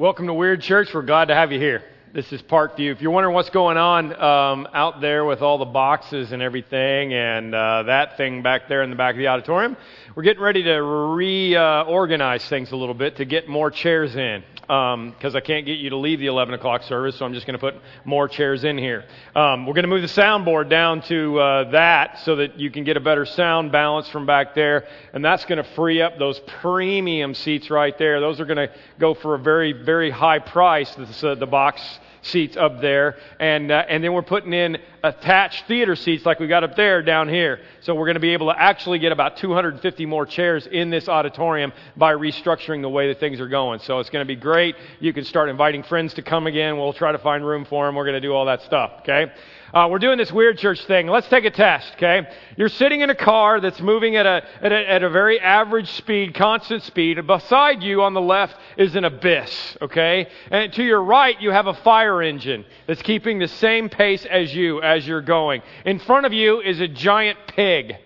Welcome to Weird Church. We're glad to have you here. This is Parkview. If you're wondering what's going on um, out there with all the boxes and everything and uh, that thing back there in the back of the auditorium, we're getting ready to reorganize uh, things a little bit to get more chairs in because um, I can't get you to leave the 11 o'clock service, so I'm just going to put more chairs in here. Um, we're going to move the soundboard down to uh, that so that you can get a better sound balance from back there, and that's going to free up those premium seats right there. Those are going to go for a very, very high price. The box seats up there, and uh, and then we're putting in attached theater seats like we got up there down here. So we're going to be able to actually get about 250 more chairs in this auditorium by restructuring the way that things are going. So it's going to be great. You can start inviting friends to come again. We'll try to find room for them. We're going to do all that stuff. Okay. Uh, we're doing this weird church thing. Let's take a test, okay? You're sitting in a car that's moving at a, at a, at a very average speed, constant speed. Beside you on the left is an abyss, okay? And to your right, you have a fire engine that's keeping the same pace as you as you're going. In front of you is a giant pig,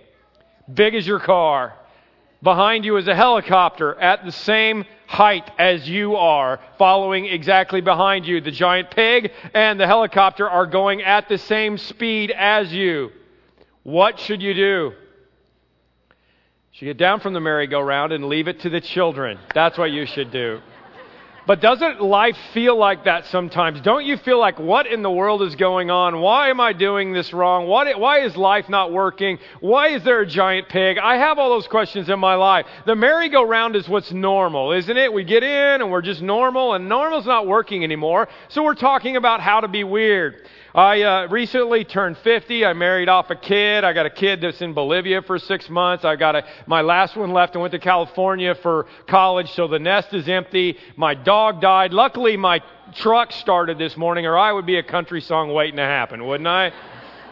big as your car. Behind you is a helicopter at the same height as you are, following exactly behind you. The giant pig and the helicopter are going at the same speed as you. What should you do? You should get down from the merry-go-round and leave it to the children. That's what you should do. But doesn't life feel like that sometimes? Don't you feel like, what in the world is going on? Why am I doing this wrong? What, why is life not working? Why is there a giant pig? I have all those questions in my life. The merry-go-round is what's normal, isn't it? We get in and we're just normal, and normal's not working anymore. So we're talking about how to be weird. I uh, recently turned 50. I married off a kid. I got a kid that's in Bolivia for six months. I got a, my last one left. I went to California for college, so the nest is empty. My dog died. Luckily, my truck started this morning, or I would be a country song waiting to happen, wouldn't I?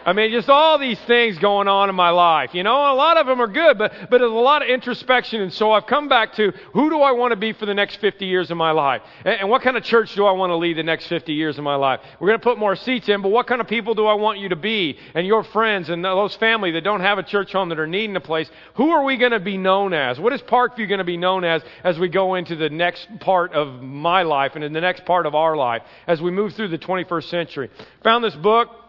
I mean, just all these things going on in my life. You know, a lot of them are good, but, but there's a lot of introspection. And so I've come back to who do I want to be for the next 50 years of my life? And, and what kind of church do I want to lead the next 50 years of my life? We're going to put more seats in, but what kind of people do I want you to be? And your friends and those family that don't have a church home that are needing a place, who are we going to be known as? What is Parkview going to be known as as we go into the next part of my life and in the next part of our life as we move through the 21st century? Found this book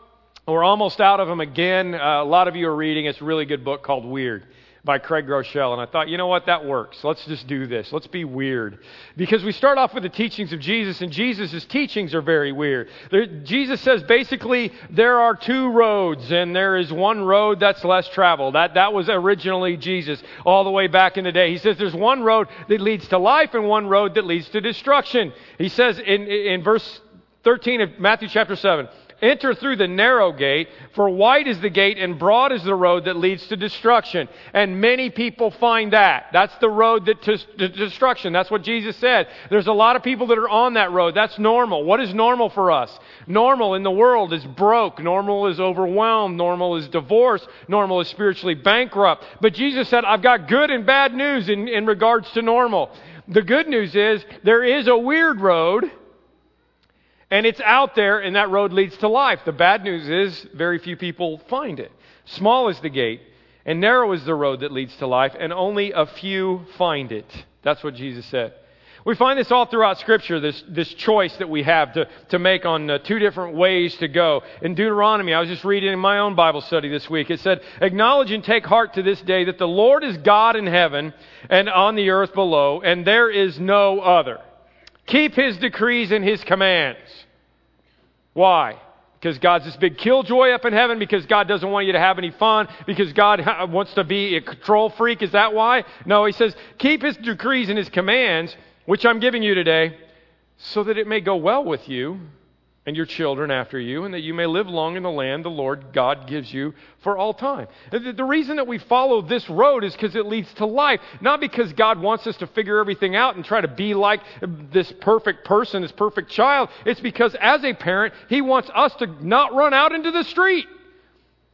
we're almost out of them again. Uh, a lot of you are reading. It's a really good book called Weird by Craig Groeschel. And I thought, you know what? That works. Let's just do this. Let's be weird. Because we start off with the teachings of Jesus, and Jesus' teachings are very weird. There, Jesus says basically there are two roads, and there is one road that's less traveled. That, that was originally Jesus all the way back in the day. He says there's one road that leads to life and one road that leads to destruction. He says in, in verse 13 of Matthew chapter 7, Enter through the narrow gate, for wide is the gate and broad is the road that leads to destruction. And many people find that. That's the road that to, to destruction. That's what Jesus said. There's a lot of people that are on that road. That's normal. What is normal for us? Normal in the world is broke. Normal is overwhelmed. Normal is divorce. Normal is spiritually bankrupt. But Jesus said, I've got good and bad news in, in regards to normal. The good news is there is a weird road and it's out there, and that road leads to life. The bad news is very few people find it. Small is the gate, and narrow is the road that leads to life, and only a few find it. That's what Jesus said. We find this all throughout Scripture, this, this choice that we have to, to make on uh, two different ways to go. In Deuteronomy, I was just reading in my own Bible study this week, it said, Acknowledge and take heart to this day that the Lord is God in heaven and on the earth below, and there is no other. Keep his decrees and his commands. Why? Because God's this big killjoy up in heaven, because God doesn't want you to have any fun, because God uh, wants to be a control freak. Is that why? No, he says, keep his decrees and his commands, which I'm giving you today, so that it may go well with you and your children after you, and that you may live long in the land the Lord God gives you for all time. The reason that we follow this road is because it leads to life, not because God wants us to figure everything out and try to be like this perfect person, this perfect child. It's because as a parent, He wants us to not run out into the street.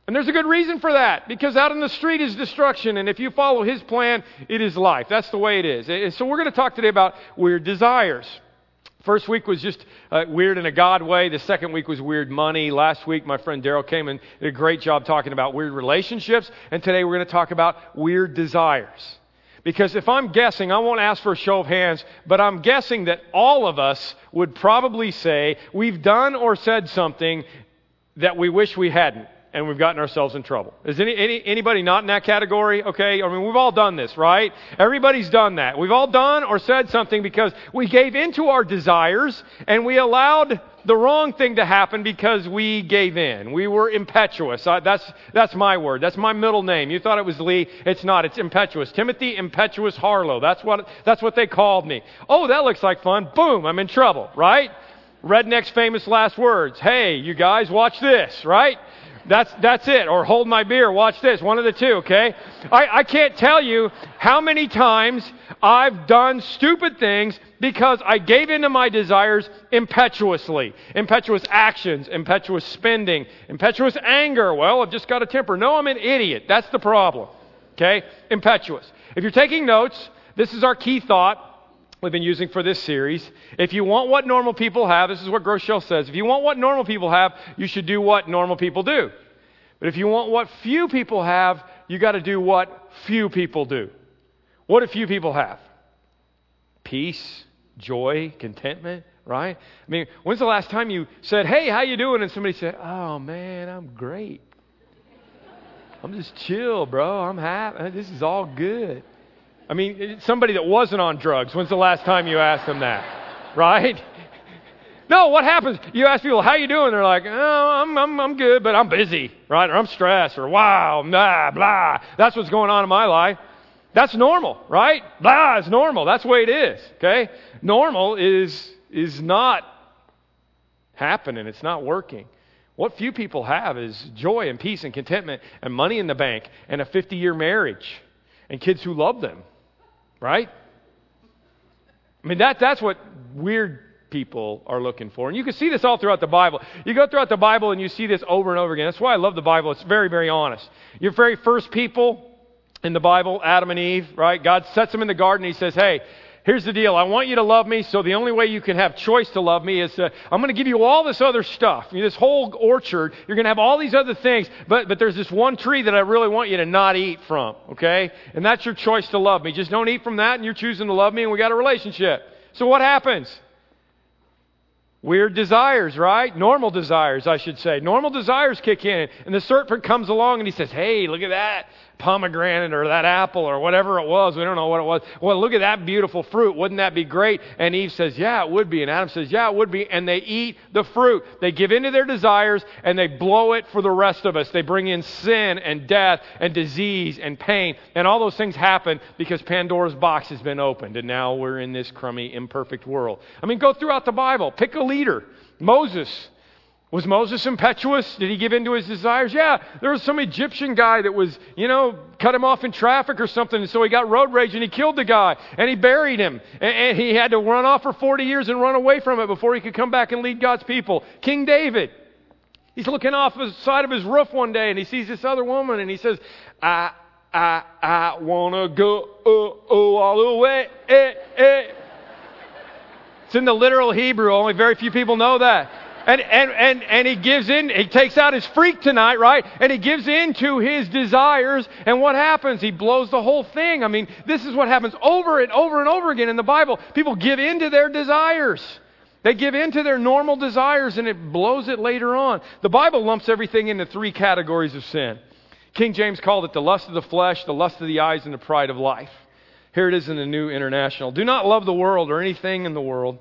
And there's a good reason for that, because out in the street is destruction, and if you follow His plan, it is life. That's the way it is. And so we're going to talk today about weird desires. First week was just uh, weird in a God way. The second week was weird money. Last week, my friend Daryl came and did a great job talking about weird relationships. And today we're going to talk about weird desires. Because if I'm guessing, I won't ask for a show of hands, but I'm guessing that all of us would probably say we've done or said something that we wish we hadn't and we've gotten ourselves in trouble. Is any, any, anybody not in that category? Okay, I mean, we've all done this, right? Everybody's done that. We've all done or said something because we gave into our desires and we allowed the wrong thing to happen because we gave in. We were impetuous. I, that's, that's my word. That's my middle name. You thought it was Lee. It's not. It's impetuous. Timothy Impetuous Harlow. That's what, that's what they called me. Oh, that looks like fun. Boom, I'm in trouble, right? Redneck's famous last words. Hey, you guys, watch this, right? That's, that's it. Or hold my beer. Watch this. One of the two, okay? I, I can't tell you how many times I've done stupid things because I gave into my desires impetuously. Impetuous actions, impetuous spending, impetuous anger. Well, I've just got a temper. No, I'm an idiot. That's the problem. Okay? Impetuous. If you're taking notes, this is our key thought we've been using for this series. If you want what normal people have, this is what Groeschel says. If you want what normal people have, you should do what normal people do. But if you want what few people have, you got to do what few people do. What do few people have? Peace, joy, contentment, right? I mean, when's the last time you said, "Hey, how you doing?" and somebody said, "Oh man, I'm great. I'm just chill, bro. I'm happy. This is all good." I mean, somebody that wasn't on drugs, when's the last time you asked them that? Right? No, what happens? You ask people, how you doing? They're like, oh, I'm, I'm, I'm good, but I'm busy, right? Or I'm stressed, or wow, blah, blah. That's what's going on in my life. That's normal, right? Blah is normal. That's the way it is, okay? Normal is, is not happening. It's not working. What few people have is joy and peace and contentment and money in the bank and a 50 year marriage and kids who love them Right? I mean, that, that's what weird people are looking for. And you can see this all throughout the Bible. You go throughout the Bible and you see this over and over again. That's why I love the Bible. It's very, very honest. Your very first people in the Bible, Adam and Eve, right? God sets them in the garden. He says, hey, Here's the deal. I want you to love me, so the only way you can have choice to love me is to, I'm going to give you all this other stuff. this whole orchard, you're going to have all these other things, but, but there's this one tree that I really want you to not eat from, okay? And that's your choice to love me. Just don't eat from that, and you're choosing to love me, and we got a relationship. So what happens? Weird desires, right? Normal desires, I should say. Normal desires kick in, and the serpent comes along and he says, Hey, look at that pomegranate or that apple or whatever it was. We don't know what it was. Well, look at that beautiful fruit. Wouldn't that be great? And Eve says, Yeah, it would be. And Adam says, Yeah, it would be. And they eat the fruit. They give in to their desires and they blow it for the rest of us. They bring in sin and death and disease and pain. And all those things happen because Pandora's box has been opened. And now we're in this crummy, imperfect world. I mean, go throughout the Bible. Pick a leader. Moses. Was Moses impetuous? Did he give in to his desires? Yeah, there was some Egyptian guy that was, you know, cut him off in traffic or something, and so he got road rage and he killed the guy and he buried him. And, and he had to run off for 40 years and run away from it before he could come back and lead God's people. King David, he's looking off the side of his roof one day and he sees this other woman and he says, I, I, I want to go oh, oh, all the way. Eh, eh. It's in the literal Hebrew, only very few people know that and, and, and, and he gives in, he takes out his freak tonight, right? And he gives in to his desires. And what happens? He blows the whole thing. I mean, this is what happens over and over and over again in the Bible. People give in to their desires. They give in to their normal desires and it blows it later on. The Bible lumps everything into three categories of sin. King James called it the lust of the flesh, the lust of the eyes, and the pride of life. Here it is in the New International. Do not love the world or anything in the world.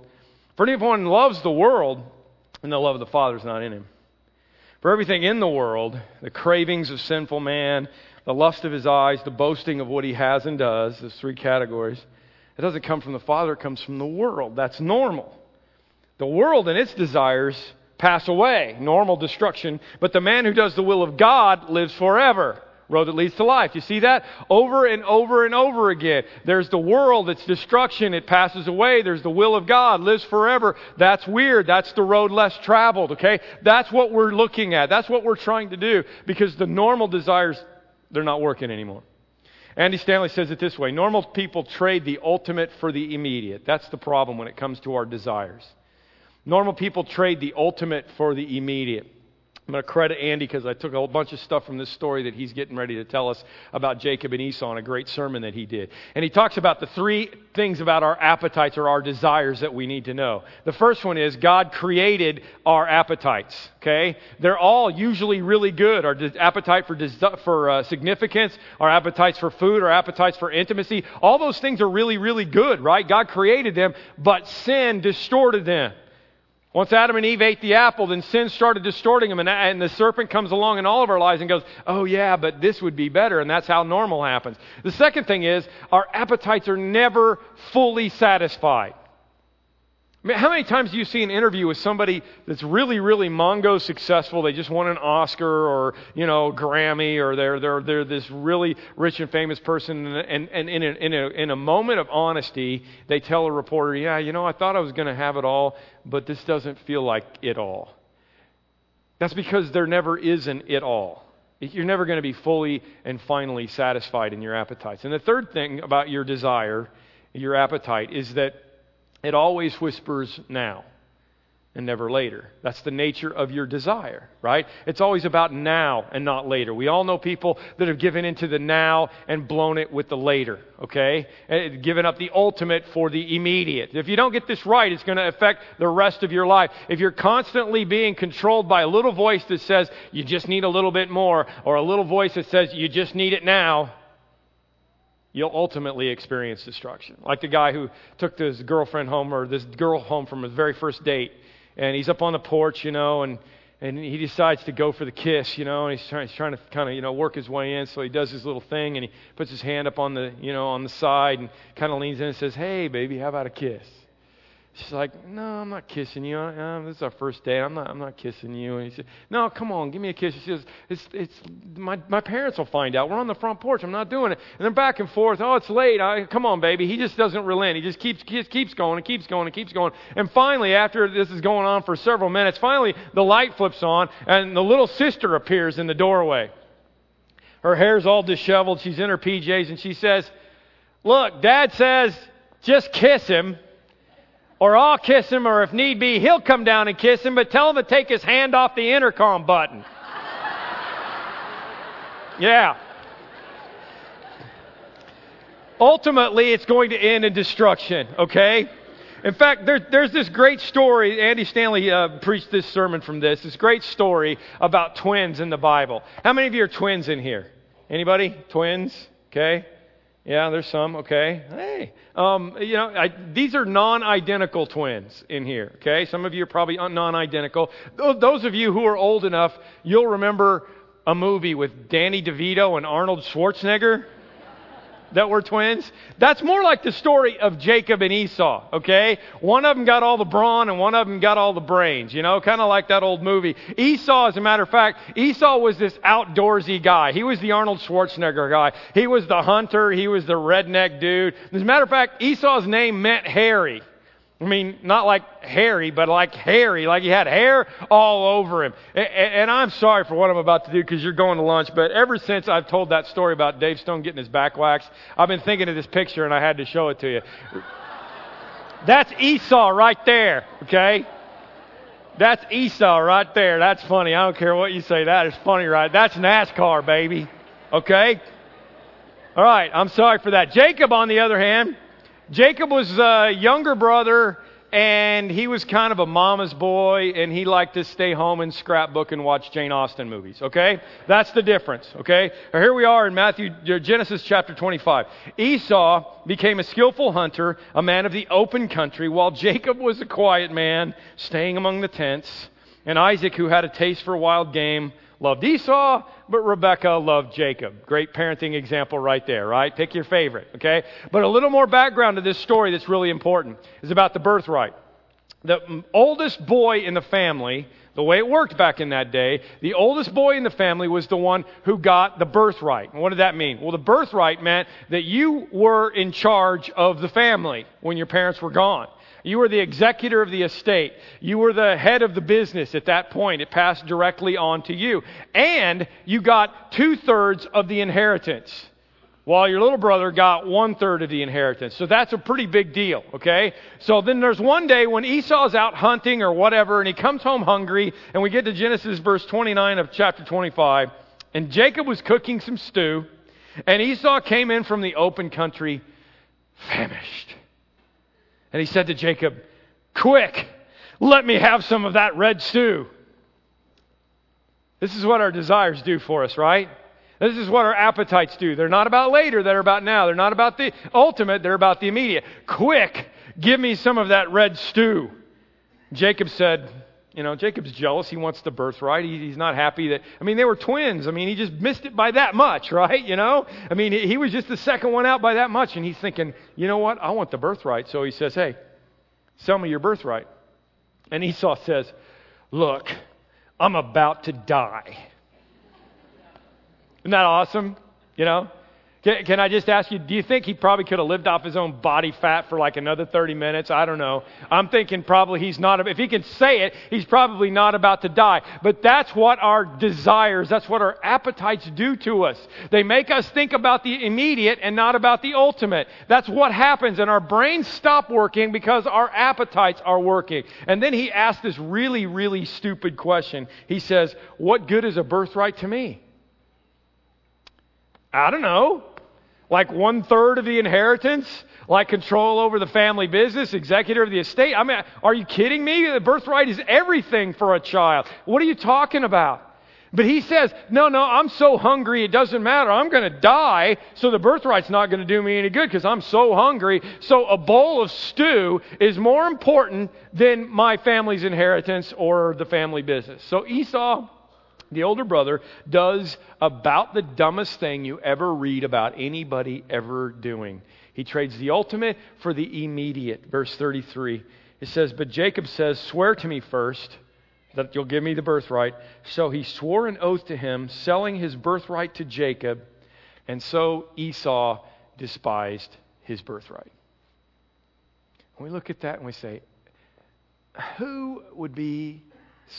For anyone loves the world, and the love of the Father is not in him. For everything in the world, the cravings of sinful man, the lust of his eyes, the boasting of what he has and does, those three categories, it doesn't come from the Father, it comes from the world. That's normal. The world and its desires pass away, normal destruction, but the man who does the will of God lives forever road that leads to life. You see that? Over and over and over again. There's the world, it's destruction, it passes away. There's the will of God, lives forever. That's weird. That's the road less traveled, okay? That's what we're looking at. That's what we're trying to do because the normal desires, they're not working anymore. Andy Stanley says it this way normal people trade the ultimate for the immediate. That's the problem when it comes to our desires. Normal people trade the ultimate for the immediate. I'm going to credit Andy because I took a whole bunch of stuff from this story that he's getting ready to tell us about Jacob and Esau in a great sermon that he did. And he talks about the three things about our appetites or our desires that we need to know. The first one is God created our appetites, okay? They're all usually really good. Our appetite for, for uh, significance, our appetites for food, our appetites for intimacy, all those things are really, really good, right? God created them, but sin distorted them. Once Adam and Eve ate the apple, then sin started distorting them, and, and, the serpent comes along in all of our lives and goes, Oh, yeah, but this would be better, and that's how normal happens. The second thing is, our appetites are never fully satisfied. Mean, how many times do you see an interview with somebody that's really, really Mongo successful? They just won an Oscar or, you know, Grammy or they're, they're, they're this really rich and famous person. And, and, in, a, in, a, in a moment of honesty, they tell a reporter, yeah, you know, I thought I was going to have it all, but this doesn't feel like it all. That's because there never is an it all. You're never going to be fully and finally satisfied in your appetites. And the third thing about your desire, your appetite, is that it always whispers now and never later. That's the nature of your desire, right? It's always about now and not later. We all know people that have given into the now and blown it with the later, okay? And given up the ultimate for the immediate. If you don't get this right, it's going to affect the rest of your life. If you're constantly being controlled by a little voice that says you just need a little bit more, or a little voice that says you just need it now, you'll ultimately experience destruction. Like the guy who took this girlfriend home or this girl home from his very first date, and he's up on the porch, you know, and and he decides to go for the kiss, you know, and he's trying, he's trying to kind of, you know, work his way in. So he does his little thing, and he puts his hand up on the, you know, on the side, and kind of leans in and says, "Hey, baby, how about a kiss?" She's like, no, I'm not kissing you. Uh, this is our first date. I'm not, I'm not kissing you. And he said, no, come on, give me a kiss. She says, it's, it's, my, my parents will find out. We're on the front porch. I'm not doing it. And then back and forth. Oh, it's late. I, come on, baby. He just doesn't relent. He just keeps, keeps, keeps going and keeps going and keeps going. And finally, after this is going on for several minutes, finally the light flips on and the little sister appears in the doorway. Her hair's all disheveled. She's in her PJs and she says, look, dad says, just kiss him or I'll kiss him, or if need be, he'll come down and kiss him, but tell him to take his hand off the intercom button. yeah. Ultimately, it's going to end in destruction, okay? In fact, there, there's this great story. Andy Stanley uh, preached this sermon from this. This great story about twins in the Bible. How many of you are twins in here? Anybody? Twins? Okay. Yeah, there's some. Okay. Hey, um, you know, I, these are non-identical twins in here. Okay. Some of you are probably non-identical. Those of you who are old enough, you'll remember a movie with Danny DeVito and Arnold Schwarzenegger that were twins. That's more like the story of Jacob and Esau, okay? One of them got all the brawn and one of them got all the brains, you know, kind of like that old movie. Esau, as a matter of fact, Esau was this outdoorsy guy. He was the Arnold Schwarzenegger guy. He was the hunter. He was the redneck dude. As a matter of fact, Esau's name meant hairy. I mean, not like hairy, but like hairy, like he had hair all over him. And, I'm sorry for what I'm about to do because you're going to lunch, but ever since I've told that story about Dave Stone getting his back waxed, I've been thinking of this picture and I had to show it to you. That's Esau right there, okay? That's Esau right there. That's funny. I don't care what you say. That is funny, right? That's NASCAR, baby. Okay? All right. I'm sorry for that. Jacob, on the other hand, Jacob was a younger brother, and he was kind of a mama's boy, and he liked to stay home and scrapbook and watch Jane Austen movies. Okay? That's the difference. Okay? Here we are in Matthew, uh, Genesis chapter 25. Esau became a skillful hunter, a man of the open country, while Jacob was a quiet man, staying among the tents. And Isaac, who had a taste for wild game, loved Esau, but Rebekah loved Jacob. Great parenting example right there, right? Pick your favorite, okay? But a little more background to this story that's really important is about the birthright. The oldest boy in the family, the way it worked back in that day, the oldest boy in the family was the one who got the birthright. And what did that mean? Well, the birthright meant that you were in charge of the family when your parents were gone. You were the executor of the estate. You were the head of the business at that point. It passed directly on to you. And you got two thirds of the inheritance. while your little brother got one third of the inheritance. So that's a pretty big deal, okay? So then there's one day when Esau's out hunting or whatever, and he comes home hungry, and we get to Genesis verse 29 of chapter 25, and Jacob was cooking some stew, and Esau came in from the open country famished. And he said to Jacob, Quick, let me have some of that red stew. This is what our desires do for us, right? This is what our appetites do. They're not about later, they're about now. They're not about the ultimate, they're about the immediate. Quick, give me some of that red stew. Jacob said, you know, Jacob's jealous. He wants the birthright. He, he's not happy that, I mean, they were twins. I mean, he just missed it by that much, right? You know? I mean, he was just the second one out by that much. And he's thinking, you know what? I want the birthright. So he says, hey, sell me your birthright. And Esau says, look, I'm about to die. Isn't that awesome? You know? Can, can, I just ask you, do you think he probably could have lived off his own body fat for like another 30 minutes? I don't know. I'm thinking probably he's not, if he can say it, he's probably not about to die. But that's what our desires, that's what our appetites do to us. They make us think about the immediate and not about the ultimate. That's what happens, and our brains stop working because our appetites are working. And then he asked this really, really stupid question. He says, What good is a birthright to me? I don't know. Like one third of the inheritance? Like control over the family business, executor of the estate? I mean, are you kidding me? The birthright is everything for a child. What are you talking about? But he says, no, no, I'm so hungry, it doesn't matter. I'm going to die, so the birthright's not going to do me any good because I'm so hungry. So a bowl of stew is more important than my family's inheritance or the family business. So Esau the older brother does about the dumbest thing you ever read about anybody ever doing. He trades the ultimate for the immediate. Verse 33. It says, But Jacob says, Swear to me first that you'll give me the birthright. So he swore an oath to him, selling his birthright to Jacob. And so Esau despised his birthright. we look at that and we say, Who would be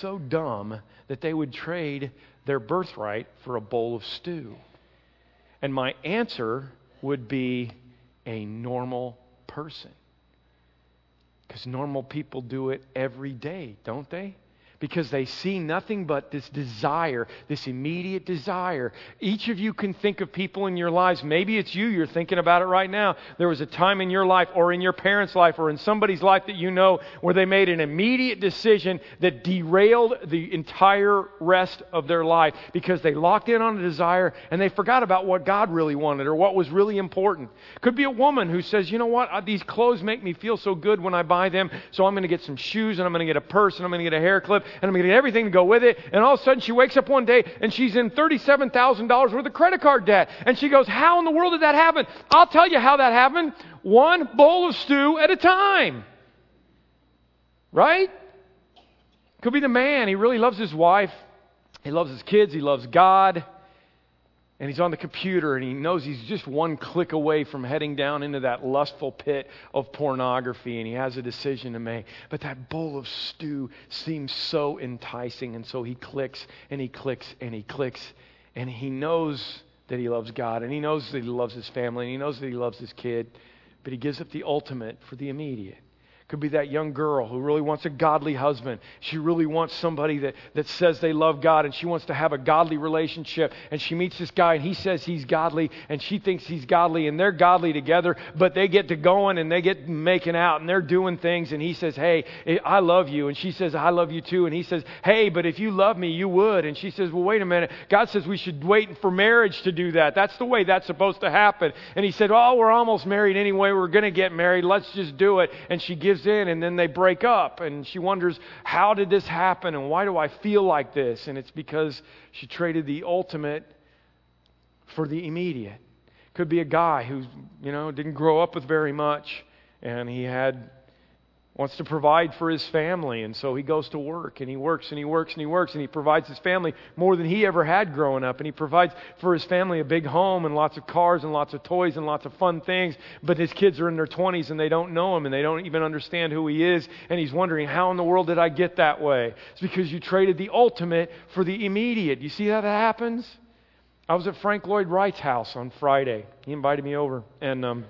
so dumb that they would trade their birthright for a bowl of stew? And my answer would be a normal person. Because normal people do it every day, don't they? Because they see nothing but this desire, this immediate desire. Each of you can think of people in your lives. Maybe it's you, you're thinking about it right now. There was a time in your life, or in your parents' life, or in somebody's life that you know, where they made an immediate decision that derailed the entire rest of their life because they locked in on a desire and they forgot about what God really wanted or what was really important. Could be a woman who says, you know what, these clothes make me feel so good when I buy them, so I'm going to get some shoes and I'm going to get a purse and I'm going to get a hair clip and I'm going to get everything to go with it. And all of a sudden she wakes up one day and she's in $37,000 worth of credit card debt. And she goes, How in the world did that happen? I'll tell you how that happened. One bowl of stew at a time. Right? Could be the man. He really loves his wife. He loves his kids. He loves God and he's on the computer and he knows he's just one click away from heading down into that lustful pit of pornography and he has a decision to make. But that bowl of stew seems so enticing and so he clicks and he clicks and he clicks and he knows that he loves God and he knows that he loves his family and he knows that he loves his kid, but he gives up the ultimate for the immediate. Could be that young girl who really wants a godly husband. She really wants somebody that, that says they love God and she wants to have a godly relationship. And she meets this guy and he says he's godly and she thinks he's godly and they're godly together, but they get to going and they get making out and they're doing things. And he says, Hey, I love you. And she says, I love you too. And he says, Hey, but if you love me, you would. And she says, Well, wait a minute. God says we should wait for marriage to do that. That's the way that's supposed to happen. And he said, Oh, we're almost married anyway. We're going to get married. Let's just do it. And she gives gives in and then they break up. And she wonders, how did this happen and why do I feel like this? And it's because she traded the ultimate for the immediate. Could be a guy who, you know, didn't grow up with very much and he had wants to provide for his family, and so he goes to work, and he works, and he works, and he works, and he provides his family more than he ever had growing up. And he provides for his family a big home, and lots of cars, and lots of toys, and lots of fun things. But his kids are in their 20s, and they don't know him, and they don't even understand who he is. And he's wondering, how in the world did I get that way? It's because you traded the ultimate for the immediate. You see how that happens? I was at Frank Lloyd Wright's house on Friday. He invited me over, and um,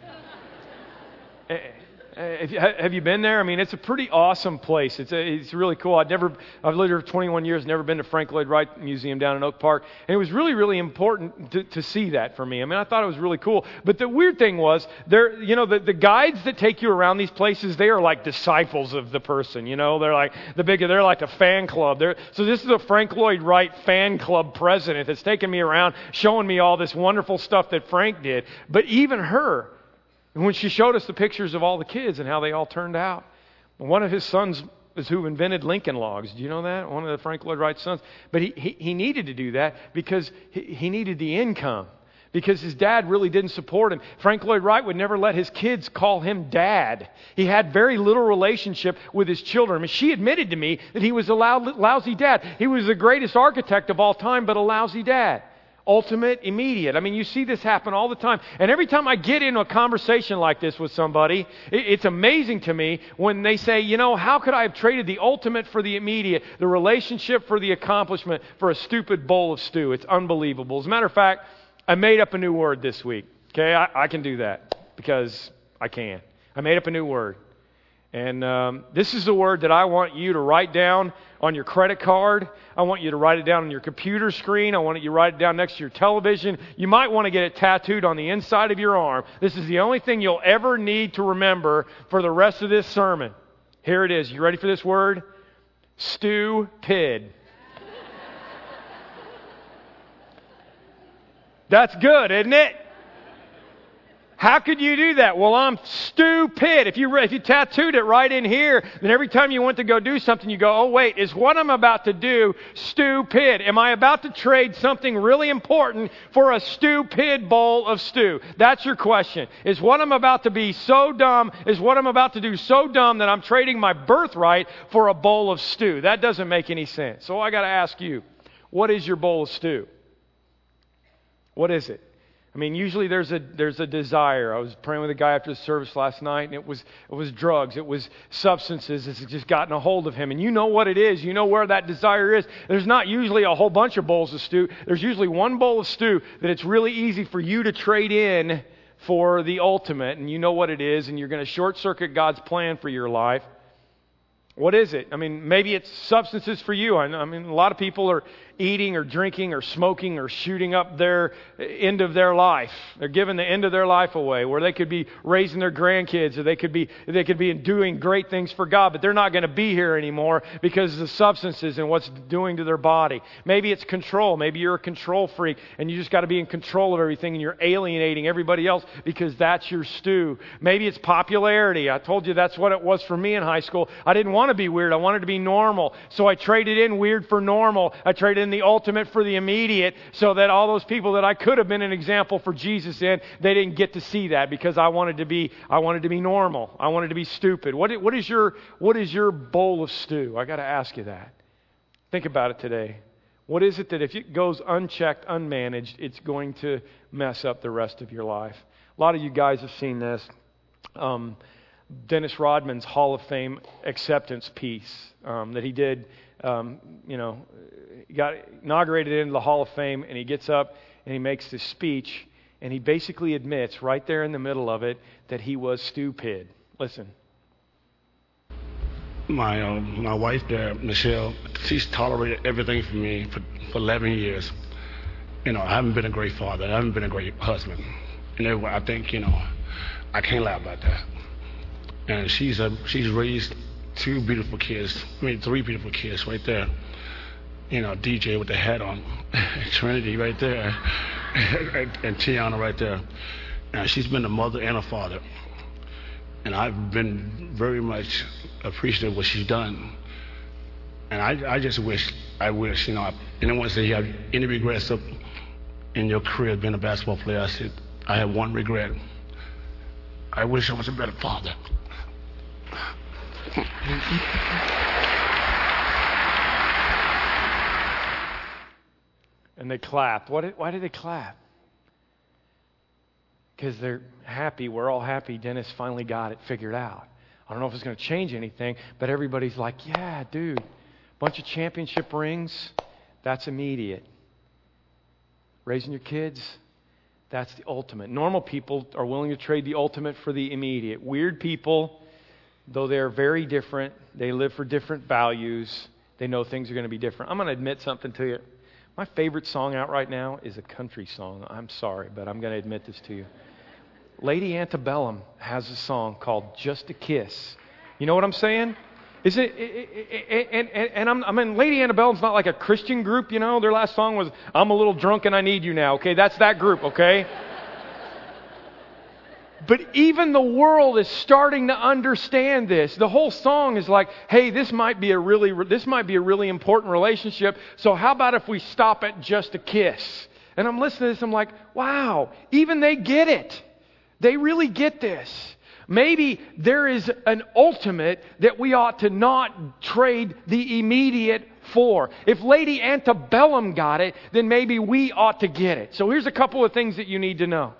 eh, have you been there? I mean, it's a pretty awesome place. It's, a, it's really cool. I've never, I've lived here for 21 years, never been to Frank Lloyd Wright Museum down in Oak Park. And it was really, really important to, to see that for me. I mean, I thought it was really cool. But the weird thing was, there, you know, the, the guides that take you around these places, they are like disciples of the person. You know, they're like the big, they're like a fan club. They're, so this is a Frank Lloyd Wright fan club president that's taking me around, showing me all this wonderful stuff that Frank did. But even her, and when she showed us the pictures of all the kids and how they all turned out, one of his sons is who invented Lincoln Logs. Do you know that? One of the Frank Lloyd Wright sons. But he, he, he needed to do that because he, he needed the income because his dad really didn't support him. Frank Lloyd Wright would never let his kids call him dad. He had very little relationship with his children. I mean, she admitted to me that he was a lousy dad. He was the greatest architect of all time, but a lousy dad ultimate, immediate. I mean, you see this happen all the time. And every time I get into a conversation like this with somebody, it's amazing to me when they say, you know, how could I have traded the ultimate for the immediate, the relationship for the accomplishment, for a stupid bowl of stew? It's unbelievable. As a matter of fact, I made up a new word this week. Okay, I, I can do that because I can. I made up a new word. And um, this is the word that I want you to write down on your credit card. I want you to write it down on your computer screen. I want you to write it down next to your television. You might want to get it tattooed on the inside of your arm. This is the only thing you'll ever need to remember for the rest of this sermon. Here it is. You ready for this word? Stupid. That's good, isn't it? How could you do that? Well, I'm stupid. If you, if you tattooed it right in here, then every time you went to go do something, you go, oh, wait, is what I'm about to do stupid? Am I about to trade something really important for a stupid bowl of stew? That's your question. Is what I'm about to be so dumb, is what I'm about to do so dumb that I'm trading my birthright for a bowl of stew? That doesn't make any sense. So I got to ask you, what is your bowl of stew? What is it? I mean, usually there's a, there's a desire. I was praying with a guy after the service last night, and it was, it was drugs, it was substances. It's just gotten a hold of him. And you know what it is. You know where that desire is. There's not usually a whole bunch of bowls of stew. There's usually one bowl of stew that it's really easy for you to trade in for the ultimate, and you know what it is, and you're going to short circuit God's plan for your life. What is it? I mean, maybe it's substances for you. I mean, a lot of people are eating or drinking or smoking or shooting up their eh, end of their life. They're giving the end of their life away where they could be raising their grandkids or they could be, they could be doing great things for God, but they're not going to be here anymore because of the substances and what's doing to their body. Maybe it's control. Maybe you're a control freak and you just got to be in control of everything and you're alienating everybody else because that's your stew. Maybe it's popularity. I told you that's what it was for me in high school. I didn't want to be weird. I wanted to be normal. So I traded in weird for normal. I traded the ultimate for the immediate so that all those people that I could have been an example for Jesus in, they didn't get to see that because I wanted to be, I wanted to be normal. I wanted to be stupid. What, what, is, your, what is your bowl of stew? I got to ask you that. Think about it today. What is it that if it goes unchecked, unmanaged, it's going to mess up the rest of your life? A lot of you guys have seen this. Um, Dennis Rodman's Hall of Fame acceptance piece um, that he did um, you know, got inaugurated into the Hall of Fame, and he gets up and he makes this speech, and he basically admits right there in the middle of it that he was stupid. Listen. My uh, my wife there, Michelle, she's tolerated everything for me for, for 11 years. You know, I haven't been a great father. I haven't been a great husband. And I think, you know, I can't lie about that. And she's a, she's raised two beautiful kids. I mean, three beautiful kids right there. You know, DJ with the hat on, Trinity right there, and, and Tiana right there. And she's been a mother and a father. And I've been very much appreciative of what she's done. And I, I just wish, I wish, you know, anyone say you have any regrets of, in your career being a basketball player, I said, I have one regret. I wish I was a better father. and they. Why did, why did they clap? Because they're happy. We're all happy. Dennis finally got it figured out. I don't know if it's going to change anything, but everybody's like, yeah, dude, bunch of championship rings, that's immediate. Raising your kids, that's the ultimate. Normal people are willing to trade the ultimate for the immediate. Weird people, though they're very different, they live for different values, they know things are going to be different. I'm going to admit something to you. My favorite song out right now is a country song. I'm sorry, but I'm going to admit this to you. Lady Antebellum has a song called Just a Kiss. You know what I'm saying? Is it, and, and, and I'm, I mean, Lady Antebellum's not like a Christian group, you know? Their last song was, I'm a little drunk and I need you now, okay? That's that group, okay? But even the world is starting to understand this. The whole song is like, hey, this might be a really, this might be a really important relationship. So how about if we stop at just a kiss? And I'm listening to this, I'm like, wow, even they get it. They really get this. Maybe there is an ultimate that we ought to not trade the immediate for. If Lady Antebellum got it, then maybe we ought to get it. So here's a couple of things that you need to know.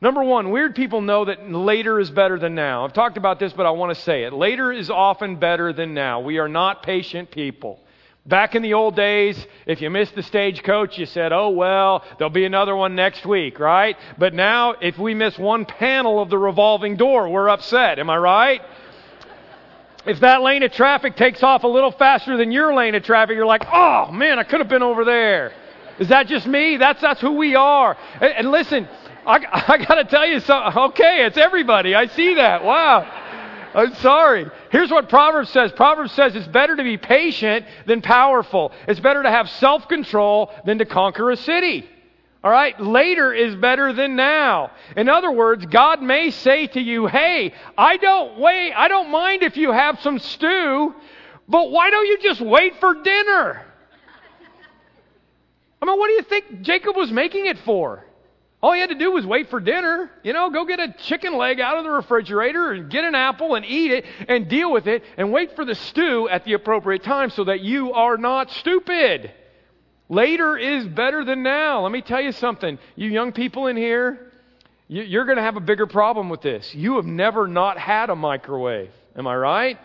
Number one, weird people know that later is better than now. I've talked about this, but I want to say it. Later is often better than now. We are not patient people. Back in the old days, if you missed the stagecoach, you said, oh, well, there'll be another one next week, right? But now, if we miss one panel of the revolving door, we're upset. Am I right? If that lane of traffic takes off a little faster than your lane of traffic, you're like, oh, man, I could have been over there. Is that just me? That's, that's who we are. And, and listen, I, I got to tell you something. Okay, it's everybody. I see that. Wow. I'm sorry. Here's what Proverbs says Proverbs says it's better to be patient than powerful, it's better to have self control than to conquer a city. All right? Later is better than now. In other words, God may say to you, hey, I don't wait, I don't mind if you have some stew, but why don't you just wait for dinner? I mean, what do you think Jacob was making it for? All he had to do was wait for dinner. You know, go get a chicken leg out of the refrigerator and get an apple and eat it and deal with it and wait for the stew at the appropriate time so that you are not stupid. Later is better than now. Let me tell you something. You young people in here, you're going to have a bigger problem with this. You have never not had a microwave. Am I right?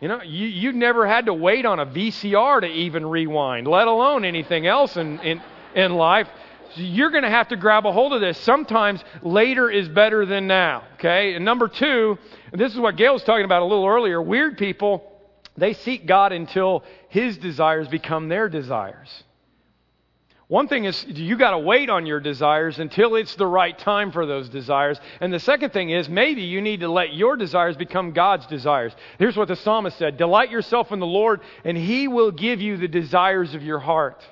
You know, you, you never had to wait on a VCR to even rewind, let alone anything else in, in, in life. You're going to have to grab a hold of this. Sometimes later is better than now. Okay? And number two, and this is what Gail was talking about a little earlier weird people, they seek God until his desires become their desires. One thing is you got to wait on your desires until it's the right time for those desires. And the second thing is maybe you need to let your desires become God's desires. Here's what the psalmist said Delight yourself in the Lord, and he will give you the desires of your heart.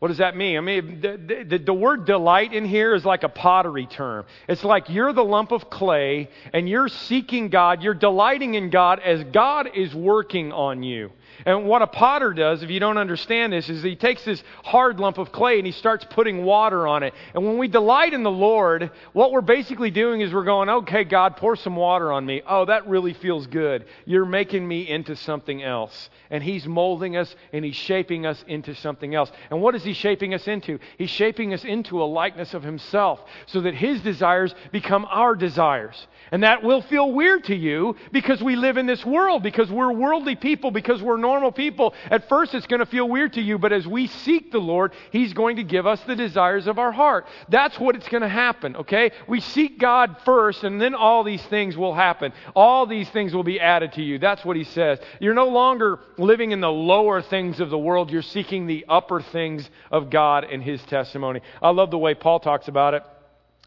What does that mean? I mean, the, the, the, word delight in here is like a pottery term. It's like you're the lump of clay and you're seeking God, you're delighting in God as God is working on you. And what a potter does, if you don't understand this, is he takes this hard lump of clay and he starts putting water on it. And when we delight in the Lord, what we're basically doing is we're going, okay, God, pour some water on me. Oh, that really feels good. You're making me into something else. And he's molding us and he's shaping us into something else. And what is he shaping us into? He's shaping us into a likeness of himself so that his desires become our desires. And that will feel weird to you because we live in this world, because we're worldly people, because we're normal people. At first, it's going to feel weird to you, but as we seek the Lord, He's going to give us the desires of our heart. That's what it's going to happen, okay? We seek God first, and then all these things will happen. All these things will be added to you. That's what He says. You're no longer living in the lower things of the world, you're seeking the upper things of God and His testimony. I love the way Paul talks about it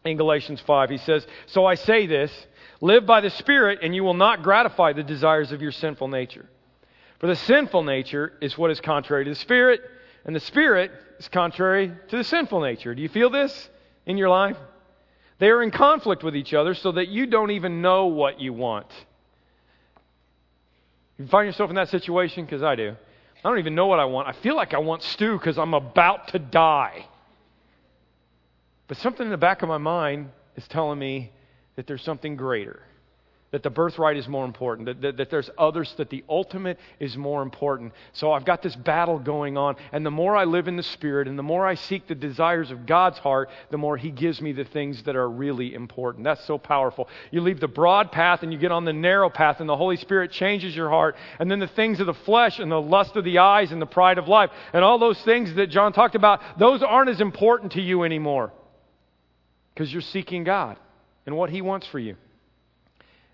in Galatians 5. He says, So I say this Live by the Spirit, and you will not gratify the desires of your sinful nature. For the sinful nature is what is contrary to the Spirit, and the Spirit is contrary to the sinful nature. Do you feel this in your life? They are in conflict with each other so that you don't even know what you want. You find yourself in that situation? Because I do. I don't even know what I want. I feel like I want stew because I'm about to die. But something in the back of my mind is telling me that there's something greater. That the birthright is more important, that, that, that, there's others, that the ultimate is more important. So I've got this battle going on, and the more I live in the Spirit and the more I seek the desires of God's heart, the more He gives me the things that are really important. That's so powerful. You leave the broad path and you get on the narrow path, and the Holy Spirit changes your heart, and then the things of the flesh and the lust of the eyes and the pride of life and all those things that John talked about, those aren't as important to you anymore because you're seeking God and what He wants for you.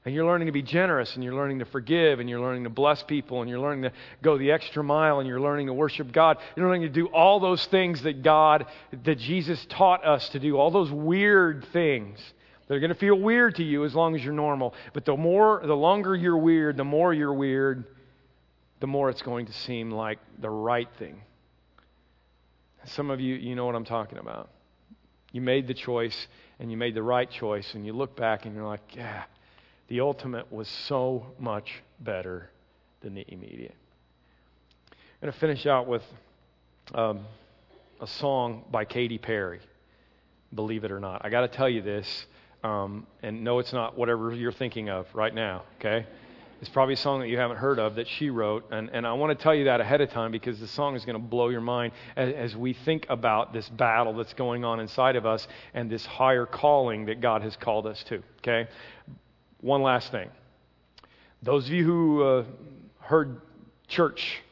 And you're learning to be generous, and you're learning to forgive, and you're learning to bless people, and you're learning to go the extra mile, and you're learning to worship God. You're learning to do all those things that God, that Jesus taught us to do, all those weird things. They're going to feel weird to you as long as you're normal. But the more, the longer you're weird, the more you're weird, the more it's going to seem like the right thing. Some of you, you know what I'm talking about. You made the choice, and you made the right choice, and you look back and you're like, yeah the ultimate was so much better than the immediate. I'm going to finish out with um, a song by Katy Perry, believe it or not. I got to tell you this, um, and no, it's not whatever you're thinking of right now, okay? It's probably a song that you haven't heard of that she wrote, and, and I want to tell you that ahead of time because the song is going to blow your mind as, as we think about this battle that's going on inside of us and this higher calling that God has called us to, okay? One last thing. Those of you who uh, heard church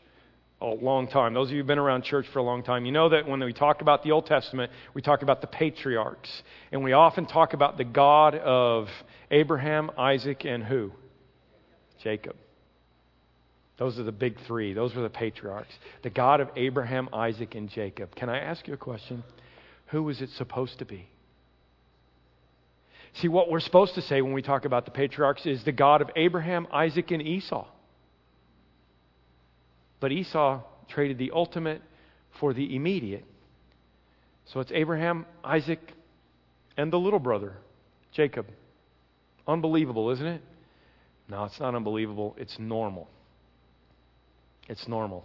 a long time, those of you who've been around church for a long time, you know that when we talk about the Old Testament, we talk about the patriarchs. And we often talk about the God of Abraham, Isaac, and who? Jacob. Those are the big three. Those were the patriarchs. The God of Abraham, Isaac, and Jacob. Can I ask you a question? Who was it supposed to be? See, what we're supposed to say when we talk about the patriarchs is the God of Abraham, Isaac, and Esau. But Esau traded the ultimate for the immediate. So it's Abraham, Isaac, and the little brother, Jacob. Unbelievable, isn't it? No, it's not unbelievable. It's normal. It's normal.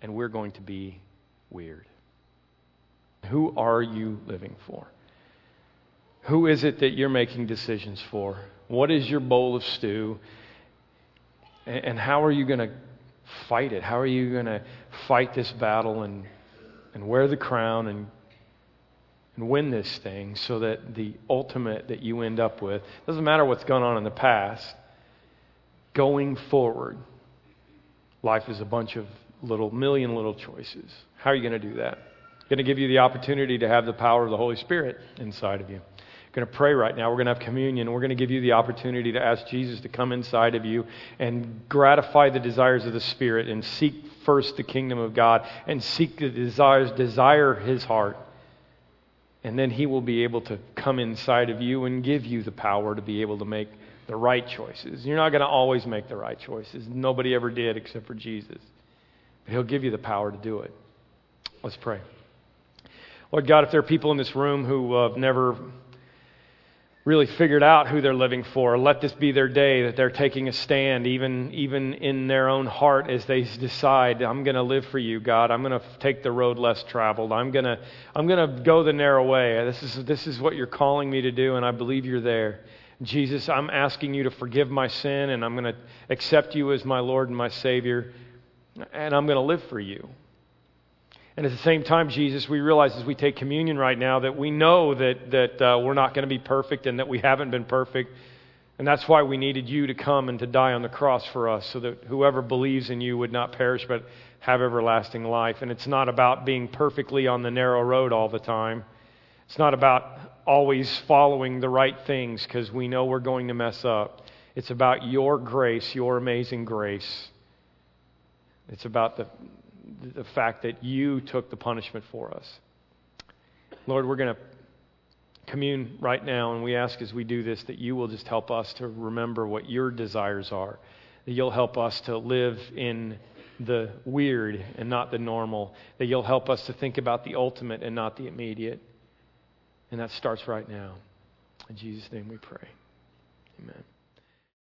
And we're going to be weird. Who are you living for? Who is it that you're making decisions for? What is your bowl of stew? And how are you going to fight it? How are you going to fight this battle and, and wear the crown and, and win this thing so that the ultimate that you end up with doesn't matter what's gone on in the past, going forward, life is a bunch of little, million little choices. How are you going to do that? going to give you the opportunity to have the power of the Holy Spirit inside of you going to pray right now. We're going to have communion. We're going to give you the opportunity to ask Jesus to come inside of you and gratify the desires of the Spirit and seek first the kingdom of God and seek the desires, desire His heart. And then He will be able to come inside of you and give you the power to be able to make the right choices. You're not going to always make the right choices. Nobody ever did except for Jesus. But He'll give you the power to do it. Let's pray. Lord God, if there are people in this room who have never really figured out who they're living for. Let this be their day that they're taking a stand, even, even in their own heart, as they decide, I'm going to live for you, God. I'm going to take the road less traveled. I'm going to, I'm going to go the narrow way. This is, this is what you're calling me to do, and I believe you're there. Jesus, I'm asking you to forgive my sin, and I'm going to accept you as my Lord and my Savior, and I'm going to live for you. And at the same time, Jesus, we realize as we take communion right now that we know that, that uh, we're not going to be perfect and that we haven't been perfect. And that's why we needed you to come and to die on the cross for us so that whoever believes in you would not perish but have everlasting life. And it's not about being perfectly on the narrow road all the time. It's not about always following the right things because we know we're going to mess up. It's about your grace, your amazing grace. It's about the, the fact that you took the punishment for us. Lord, we're going to commune right now, and we ask as we do this that you will just help us to remember what your desires are, that you'll help us to live in the weird and not the normal, that you'll help us to think about the ultimate and not the immediate. And that starts right now. In Jesus' name we pray.